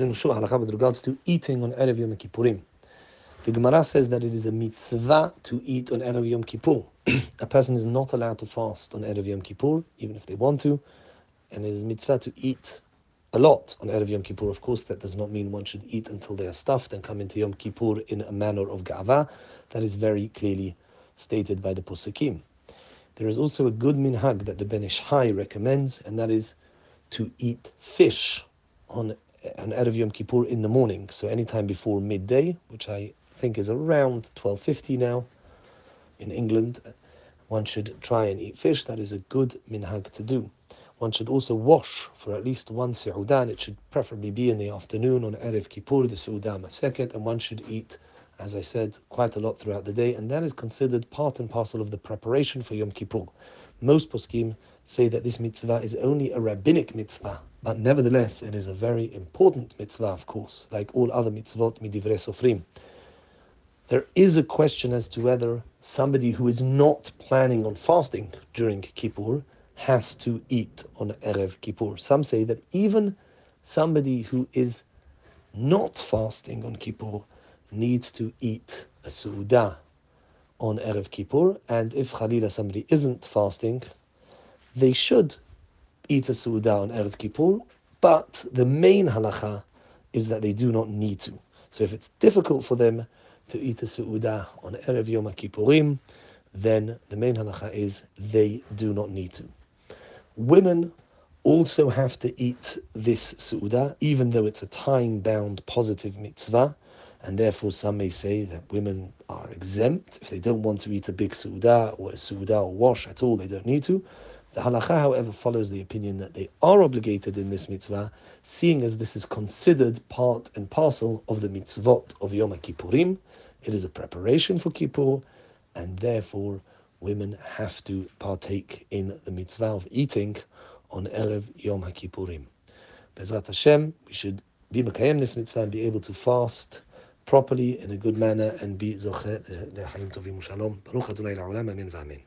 with regards to eating on Erev Yom Kippurim. The Gemara says that it is a mitzvah to eat on Erev Yom Kippur. a person is not allowed to fast on Erev Yom Kippur, even if they want to, and it is a mitzvah to eat a lot on Erev Yom Kippur. Of course, that does not mean one should eat until they are stuffed and come into Yom Kippur in a manner of ga'ava. That is very clearly stated by the Posekim. There is also a good minhag that the Ben Ish Hai recommends, and that is to eat fish on an Erev Yom Kippur in the morning. So anytime before midday, which I think is around 12.50 now in England, one should try and eat fish. That is a good minhag to do. One should also wash for at least one Seudah. It should preferably be in the afternoon on Erev Kippur, the Seudah Mafseket, and one should eat, as I said, quite a lot throughout the day, and that is considered part and parcel of the preparation for Yom Kippur. Most poskim say that this mitzvah is only a rabbinic mitzvah, but nevertheless it is a very important mitzvah, of course, like all other mitzvot midivrei sofrim. There is a question as to whether somebody who is not planning on fasting during Kippur has to eat on Erev Kippur. Some say that even somebody who is not fasting on Kippur needs to eat a Su'udah on Erev Kippur, and if Khalila somebody isn't fasting, they should eat a Su'udah on Erev Kippur, but the main halacha is that they do not need to. So if it's difficult for them to eat a Su'udah on Erev Yom Kippurim, then the main halacha is they do not need to. Women also have to eat this Su'udah, even though it's a time-bound positive mitzvah, and therefore some may say that women are exempt. If they don't want to eat a big Su'udah or a Su'udah or wash at all, they don't need to. The halacha, however, follows the opinion that they are obligated in this mitzvah, seeing as this is considered part and parcel of the mitzvot of Yom Kippurim. It is a preparation for Kippur, and therefore women have to partake in the mitzvah of eating on Erev Yom Kippurim. Bezrat Hashem, we should be Mekayem this mitzvah and be able to fast properly in a good manner and be Zocher Le'chaim Tovim Shalom. Baruch Adonai La'olam, Amen v'Amen.